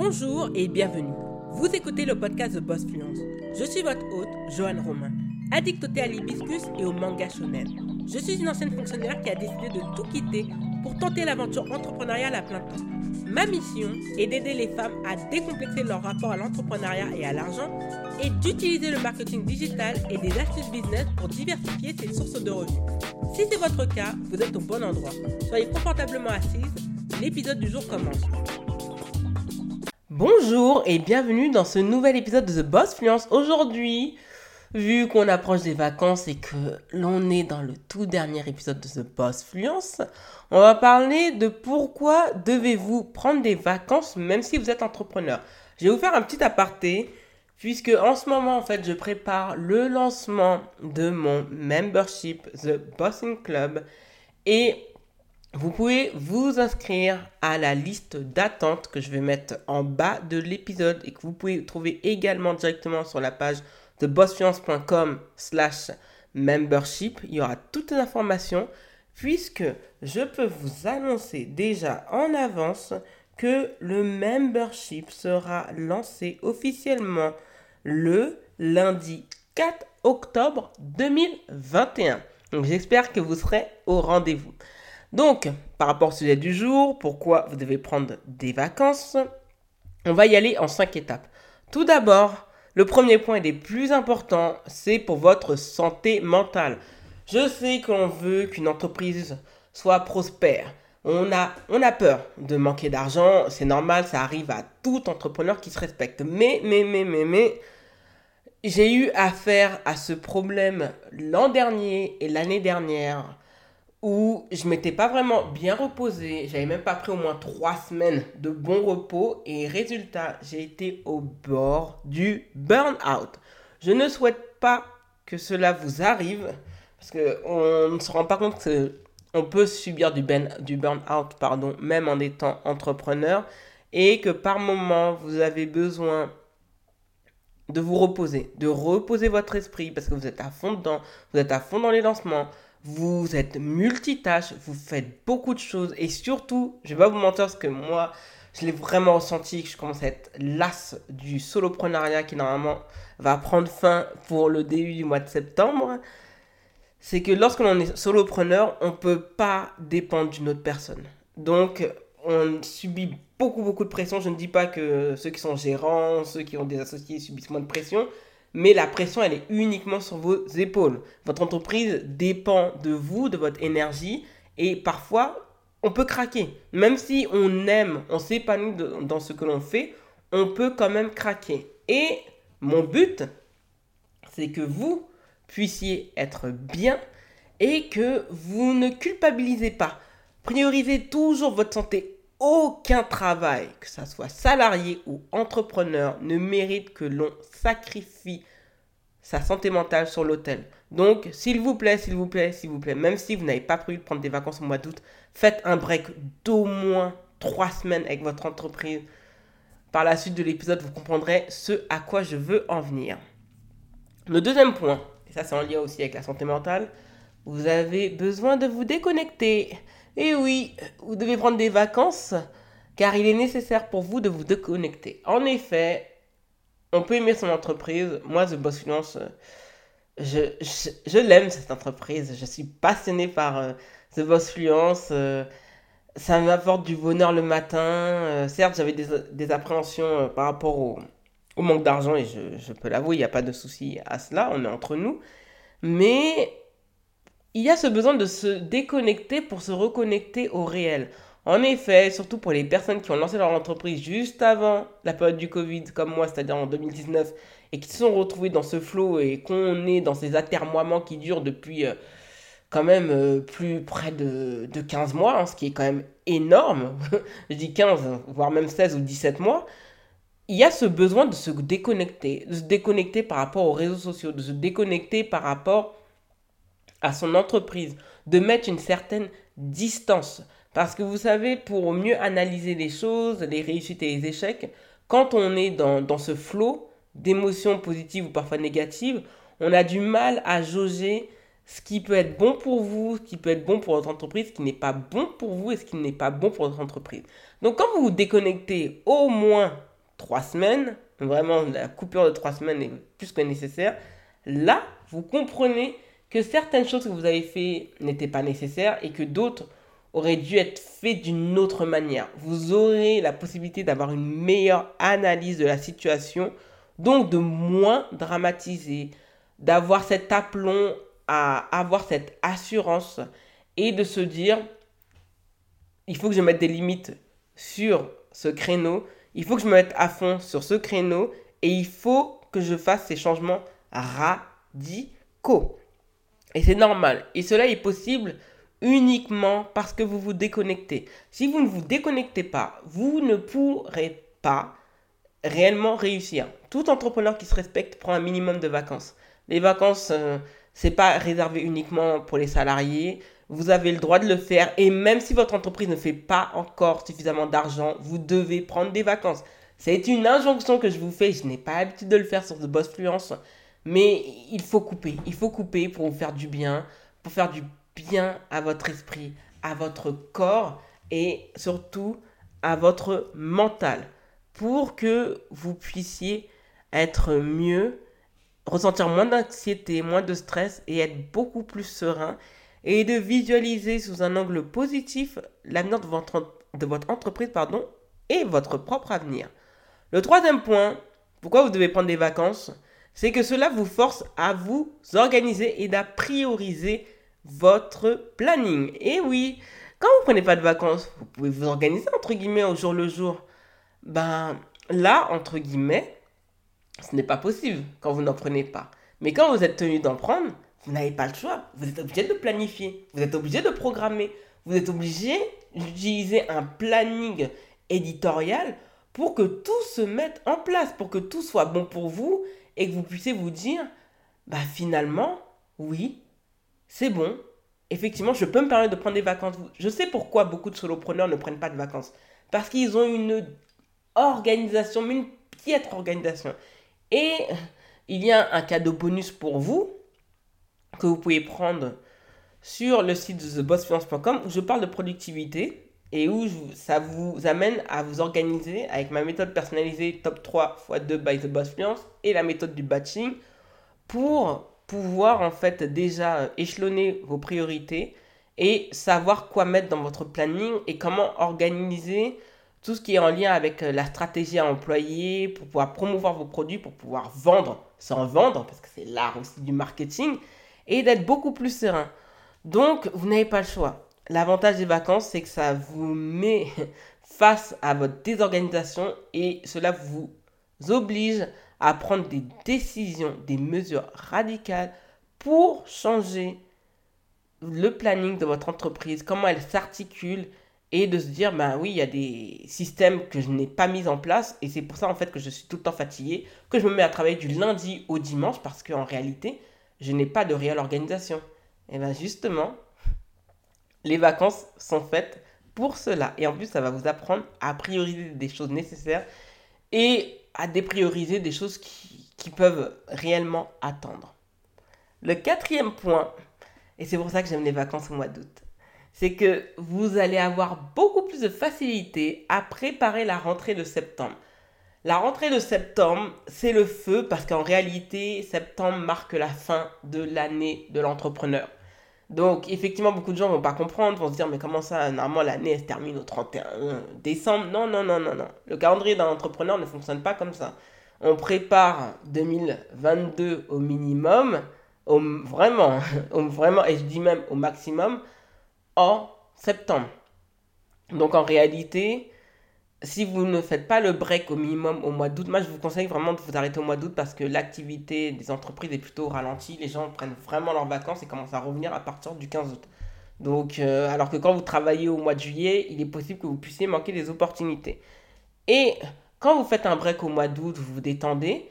Bonjour et bienvenue. Vous écoutez le podcast de Boss Fluence. Je suis votre hôte, Joanne Romain, addictée à l'hibiscus et au manga shonen. Je suis une ancienne fonctionnaire qui a décidé de tout quitter pour tenter l'aventure entrepreneuriale à plein temps. Ma mission est d'aider les femmes à décomplexer leur rapport à l'entrepreneuriat et à l'argent et d'utiliser le marketing digital et des astuces business pour diversifier ses sources de revenus. Si c'est votre cas, vous êtes au bon endroit. Soyez confortablement assise, l'épisode du jour commence. Bonjour et bienvenue dans ce nouvel épisode de The Boss Fluence. Aujourd'hui, vu qu'on approche des vacances et que l'on est dans le tout dernier épisode de The Boss Fluence, on va parler de pourquoi devez-vous prendre des vacances même si vous êtes entrepreneur. Je vais vous faire un petit aparté puisque en ce moment en fait je prépare le lancement de mon membership The Bossing Club et vous pouvez vous inscrire à la liste d'attente que je vais mettre en bas de l'épisode et que vous pouvez trouver également directement sur la page de bossfiance.com slash membership. Il y aura toutes les informations puisque je peux vous annoncer déjà en avance que le membership sera lancé officiellement le lundi 4 octobre 2021. Donc j'espère que vous serez au rendez-vous. Donc, par rapport au sujet du jour, pourquoi vous devez prendre des vacances, on va y aller en cinq étapes. Tout d'abord, le premier point des plus importants, c'est pour votre santé mentale. Je sais qu'on veut qu'une entreprise soit prospère. On a, on a peur de manquer d'argent, c'est normal, ça arrive à tout entrepreneur qui se respecte. Mais, mais, mais, mais, mais, j'ai eu affaire à ce problème l'an dernier et l'année dernière où je m'étais pas vraiment bien reposé, j'avais même pas pris au moins trois semaines de bon repos et résultat, j'ai été au bord du burn-out. Je ne souhaite pas que cela vous arrive parce qu'on ne se rend pas compte que on peut subir du, ben, burn-out même en étant entrepreneur et que par moment vous avez besoin de vous reposer, de reposer votre esprit parce que vous êtes à fond dedans, vous êtes à fond dans les lancements, vous êtes multitâche, vous faites beaucoup de choses et surtout, je vais pas vous mentir parce que moi, je l'ai vraiment ressenti que je commence à être las du soloprenariat qui normalement va prendre fin pour le début du mois de septembre. C'est que lorsque l'on est solopreneur, on peut pas dépendre d'une autre personne. Donc, on subit beaucoup, beaucoup de pression. Je ne dis pas que ceux qui sont gérants, ceux qui ont des associés subissent moins de pression, mais la pression, elle est uniquement sur vos épaules. Votre entreprise dépend de vous, de votre énergie, et parfois, on peut craquer. Même si on aime, on s'épanouit dans ce que l'on fait, on peut quand même craquer. Et mon but, c'est que vous puissiez être bien et que vous ne culpabilisez pas. Priorisez toujours votre santé aucun travail, que ce soit salarié ou entrepreneur, ne mérite que l'on sacrifie sa santé mentale sur l'hôtel. Donc, s'il vous plaît, s'il vous plaît, s'il vous plaît, même si vous n'avez pas prévu de prendre des vacances au mois d'août, faites un break d'au moins trois semaines avec votre entreprise. Par la suite de l'épisode, vous comprendrez ce à quoi je veux en venir. Le deuxième point, et ça c'est en lien aussi avec la santé mentale, vous avez besoin de vous déconnecter. Et oui, vous devez prendre des vacances car il est nécessaire pour vous de vous déconnecter. En effet, on peut aimer son entreprise. Moi, The Boss Finance, je, je, l'aime cette entreprise. Je suis passionné par euh, The Boss Fluence. Euh, ça m'apporte du bonheur le matin. Euh, certes, j'avais des, appréhensions par rapport au, au manque d'argent et je, je peux l'avouer, il n'y a pas de souci à cela. On est entre nous. Mais il y a ce besoin de se déconnecter pour se reconnecter au réel. En effet, surtout pour les personnes qui ont lancé leur entreprise juste avant la période du Covid, comme moi, c'est-à-dire en 2019, et qui se sont retrouvés dans ce flot et qu'on est dans ces atermoiements qui durent depuis euh, quand même euh, plus près de, 15 mois, hein, ce qui est quand même énorme. Je dis 15, voire même 16 ou 17 mois. Il y a ce besoin de se déconnecter, de se déconnecter par rapport aux réseaux sociaux, de se déconnecter par rapport à son entreprise, de mettre une certaine distance. Parce que vous savez, pour mieux analyser les choses, les réussites et les échecs, quand on est dans, ce flot d'émotions positives ou parfois négatives, on a du mal à jauger ce qui peut être bon pour vous, ce qui peut être bon pour votre entreprise, ce qui n'est pas bon pour vous et ce qui n'est pas bon pour votre entreprise. Donc quand vous vous déconnectez au moins trois semaines, vraiment la coupure de trois semaines est plus que nécessaire, là, vous comprenez que certaines choses que vous avez fait n'étaient pas nécessaires et que d'autres auraient dû être faites d'une autre manière. Vous aurez la possibilité d'avoir une meilleure analyse de la situation, donc de moins dramatiser, d'avoir cet aplomb à avoir cette assurance et de se dire, il faut que je mette des limites sur ce créneau, il faut que je me mette à fond sur ce créneau et il faut que je fasse ces changements radicaux. Et c'est normal. Et cela est possible uniquement parce que vous vous déconnectez. Si vous ne vous déconnectez pas, vous ne pourrez pas réellement réussir. Tout entrepreneur qui se respecte prend un minimum de vacances. Les vacances, euh, c'est pas réservé uniquement pour les salariés. Vous avez le droit de le faire et même si votre entreprise ne fait pas encore suffisamment d'argent, vous devez prendre des vacances. C'est une injonction que je vous fais. Je n'ai pas l'habitude de le faire sur The Boss Fluence, mais il faut couper. Il faut couper pour vous faire du bien, pour faire du bien à votre esprit, à votre corps et surtout à votre mental pour que vous puissiez être mieux ressentir moins d'anxiété, moins de stress et être beaucoup plus serein et de visualiser sous un angle positif l'avenir de votre, entreprise et votre propre avenir. Le troisième point, pourquoi vous devez prendre des vacances, c'est que cela vous force à vous organiser et à prioriser votre planning. Et oui, quand vous prenez pas de vacances, vous pouvez vous organiser entre guillemets au jour le jour. Ben là, entre guillemets, ce n'est pas possible quand vous n'en prenez pas. Mais quand vous êtes tenu d'en prendre, vous n'avez pas le choix. Vous êtes obligé de planifier. Vous êtes obligé de programmer. Vous êtes obligé d'utiliser un planning éditorial pour que tout se mette en place, pour que tout soit bon pour vous et que vous puissiez vous dire, bah finalement, oui, c'est bon. Effectivement, je peux me permettre de prendre des vacances. Je sais pourquoi beaucoup de solopreneurs ne prennent pas de vacances. Parce qu'ils ont une organisation, une piètre organisation. Et il y a un cadeau bonus pour vous que vous pouvez prendre sur le site de thebossfluence.com où je parle de productivité et où ça vous amène à vous organiser avec ma méthode personnalisée top 3 x 2 by The Boss Fluence et la méthode du batching pour pouvoir en fait déjà échelonner vos priorités et savoir quoi mettre dans votre planning et comment organiser tout ce qui est en lien avec euh, la stratégie à employer, pour pouvoir promouvoir vos produits, pour pouvoir vendre sans vendre, parce que c'est l'art aussi du marketing, et d'être beaucoup plus serein. Donc, vous n'avez pas le choix. L'avantage des vacances, c'est que ça vous met face à votre désorganisation et cela vous oblige à prendre des décisions, des mesures radicales pour changer le planning de votre entreprise, comment elle s'articule et de se dire, ben oui, il y a des systèmes que je n'ai pas mis en place, et c'est pour ça en fait que je suis tout le temps fatigué, que je me mets à travailler du lundi au dimanche, parce qu'en réalité, je n'ai pas de réelle organisation. Et bien justement, les vacances sont faites pour cela. Et en plus, ça va vous apprendre à prioriser des choses nécessaires et à déprioriser des choses qui, peuvent réellement attendre. Le quatrième point, et c'est pour ça que j'aime les vacances au mois d'août, c'est que vous allez avoir beaucoup plus de facilité à préparer la rentrée de septembre. La rentrée de septembre, c'est le feu parce qu'en réalité, septembre marque la fin de l'année de l'entrepreneur. Donc, effectivement, beaucoup de gens vont pas comprendre, vont se dire, mais comment ça, normalement, l'année, se termine au 31 décembre? Non, non, non, non, non. Le calendrier d'un entrepreneur ne fonctionne pas comme ça. On prépare 2022 au minimum, au, vraiment, au, vraiment, et je dis même au maximum, en septembre. Donc en réalité, si vous ne faites pas le break au minimum au mois d'août, moi je vous conseille vraiment de vous arrêter au mois d'août parce que l'activité des entreprises est plutôt ralentie. Les gens prennent vraiment leurs vacances et commencent à revenir à partir du 15 août. Donc, euh, alors que quand vous travaillez au mois de juillet, il est possible que vous puissiez manquer des opportunités. Et quand vous faites un break au mois d'août, vous vous détendez,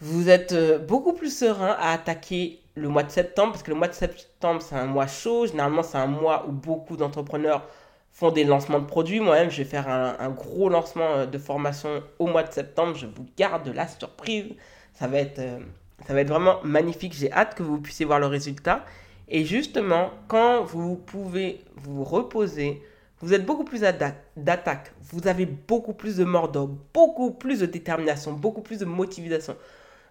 vous êtes euh, beaucoup plus serein à attaquer le mois de septembre, parce que le mois de septembre, c'est un mois chaud. Généralement, c'est un mois où beaucoup d'entrepreneurs font des lancements de produits. Moi-même, je vais faire un, gros lancement euh, de formation au mois de septembre. Je vous garde la surprise. Ça va être euh, Ça va être vraiment magnifique. J'ai hâte que vous puissiez voir le résultat. Et justement, quand vous pouvez vous reposer, vous êtes beaucoup plus d'attaque, vous avez beaucoup plus de mordor, beaucoup plus de détermination, beaucoup plus de motivation.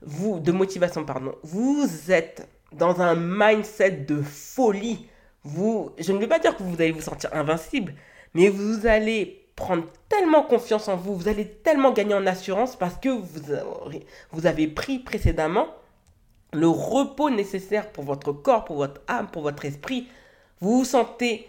Vous, de motivation, pardon. Vous êtes dans un mindset de folie. Je ne vais pas dire que vous allez vous sentir invincible, mais vous allez prendre tellement confiance en vous, vous allez tellement gagner en assurance parce que vous, avez pris précédemment le repos nécessaire pour votre corps, pour votre âme, pour votre esprit. Vous vous sentez,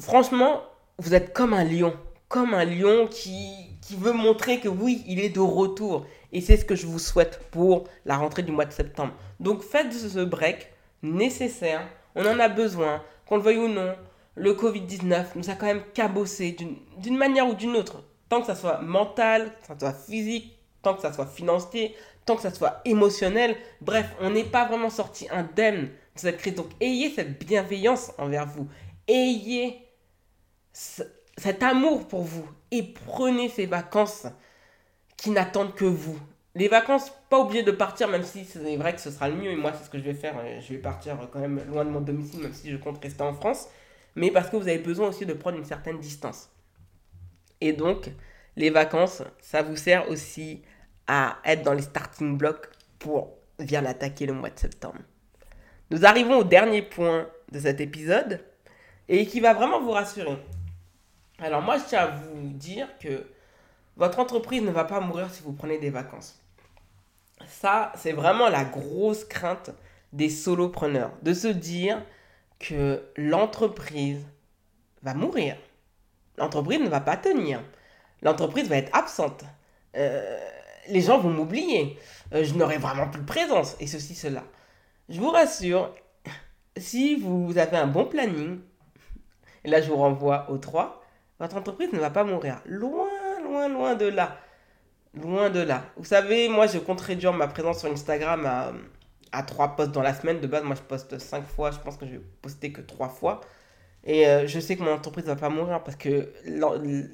franchement, vous êtes comme un lion, comme un lion qui veut montrer que oui, il est de retour. Et c'est ce que je vous souhaite pour la rentrée du mois de septembre. Donc faites ce break nécessaire. On en a besoin, qu'on le veuille ou non. Le Covid-19 nous a quand même cabossé d'une manière ou d'une autre. Tant que ça soit mental, que ça soit physique, tant que ça soit financier, tant que ça soit émotionnel. Bref, on n'est pas vraiment sorti indemne de cette crise. Donc ayez cette bienveillance envers vous. Ayez cet amour pour vous. Et prenez ces vacances qui n'attendent que vous. Les vacances, pas oublier de partir, même si c'est vrai que ce sera le mieux. Et moi, c'est ce que je vais faire. Je vais partir quand même loin de mon domicile, même si je compte rester en France. Mais parce que vous avez besoin aussi de prendre une certaine distance. Et donc, les vacances, ça vous sert aussi à être dans les starting blocks pour bien attaquer le mois de septembre. Nous arrivons au dernier point de cet épisode et qui va vraiment vous rassurer. Alors moi, je tiens à vous dire que votre entreprise ne va pas mourir si vous prenez des vacances. Ça, c'est vraiment la grosse crainte des solopreneurs, de se dire que l'entreprise va mourir. L'entreprise ne va pas tenir. L'entreprise va être absente. Euh, les gens vont m'oublier. Euh, je n'aurai vraiment plus de présence. Et ceci, cela. Je vous rassure, si vous avez un bon planning, et là je vous renvoie aux trois, votre entreprise ne va pas mourir. Loin loin, loin de là. Loin de là. Vous savez, moi, je compte réduire ma présence sur Instagram à, à 3 posts dans la semaine. De base, moi, je poste 5 fois. Je pense que je vais poster que 3 fois. Et euh, je sais que mon entreprise ne va pas mourir parce que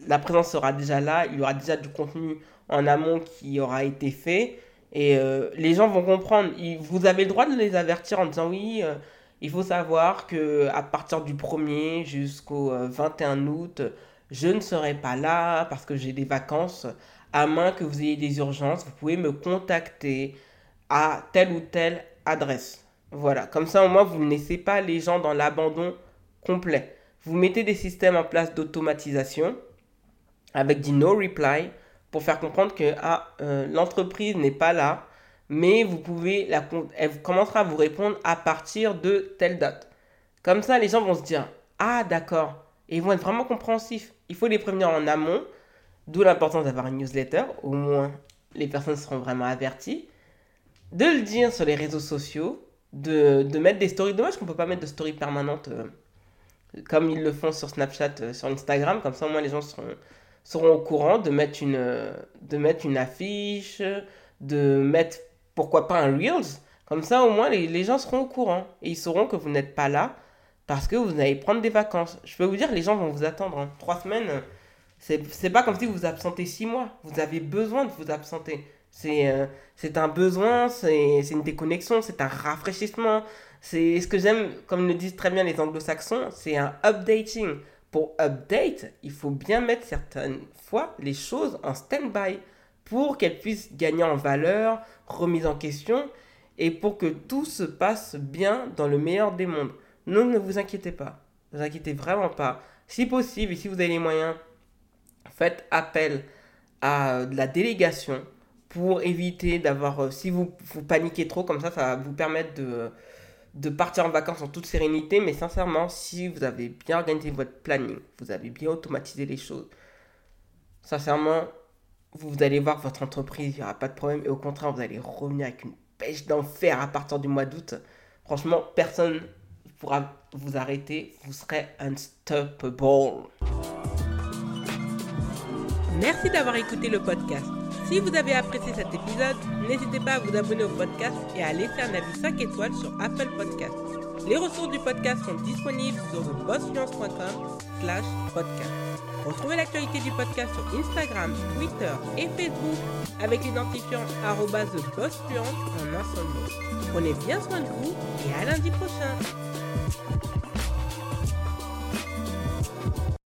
la, présence sera déjà là. Il y aura déjà du contenu en amont qui aura été fait. Et euh, les gens vont comprendre. vous avez le droit de les avertir en disant oui, euh, il faut savoir que à partir du 1er jusqu'au 21 août, je ne serai pas là parce que j'ai des vacances. À moins que vous ayez des urgences, vous pouvez me contacter à telle ou telle adresse. Voilà, comme ça au moins vous ne laissez pas les gens dans l'abandon complet. Vous mettez des systèmes en place d'automatisation avec du no reply pour faire comprendre que ah, euh, l'entreprise n'est pas là, mais vous pouvez elle commencera à vous répondre à partir de telle date. Comme ça, les gens vont se dire ah d'accord, et ils vont être vraiment compréhensifs. Il faut les prévenir en amont, d'où l'importance d'avoir une newsletter, au moins les personnes seront vraiment averties. De le dire sur les réseaux sociaux, de, de mettre des stories. Dommage qu'on ne peut pas mettre de stories permanentes euh, comme ils le font sur Snapchat, euh, sur Instagram. Comme ça, au moins, les gens seront, seront au courant de mettre, une, de mettre une affiche, de mettre, pourquoi pas, un Reels. Comme ça, au moins, les, les gens seront au courant et ils sauront que vous n'êtes pas là parce que vous allez prendre des vacances. Je peux vous dire, les gens vont vous attendre. Hein. Trois semaines, c'est pas comme si vous vous absentez six mois. Vous avez besoin de vous absenter. C'est euh, un besoin, c'est une déconnexion, c'est un rafraîchissement. C'est ce que j'aime, comme le disent très bien les anglo-saxons, c'est un updating. Pour update, il faut bien mettre certaines fois les choses en stand-by pour qu'elles puissent gagner en valeur, remise en question et pour que tout se passe bien dans le meilleur des mondes. Ne vous inquiétez pas. Ne vous inquiétez vraiment pas. Si possible, et si vous avez les moyens, faites appel à de la délégation pour éviter d'avoir... Euh, si vous, vous paniquez trop, comme ça, ça va vous permettre de, de partir en vacances en toute sérénité. Mais sincèrement, si vous avez bien organisé votre planning, vous avez bien automatisé les choses, sincèrement, vous allez voir votre entreprise, il n'y aura pas de problème. Et au contraire, vous allez revenir avec une pêche d'enfer à partir du mois d'août. Franchement, personne pourra vous arrêter, vous serez unstoppable. Merci d'avoir écouté le podcast. Si vous avez apprécié cet épisode, n'hésitez pas à vous abonner au podcast et à laisser un avis 5 étoiles sur Apple Podcast. Les ressources du podcast sont disponibles sur bossfluence.com slash podcast. Retrouvez l'actualité du podcast sur Instagram, Twitter et Facebook avec l'identifiant @thebossfluence en un seul mot. Prenez bien soin de vous et à lundi prochain.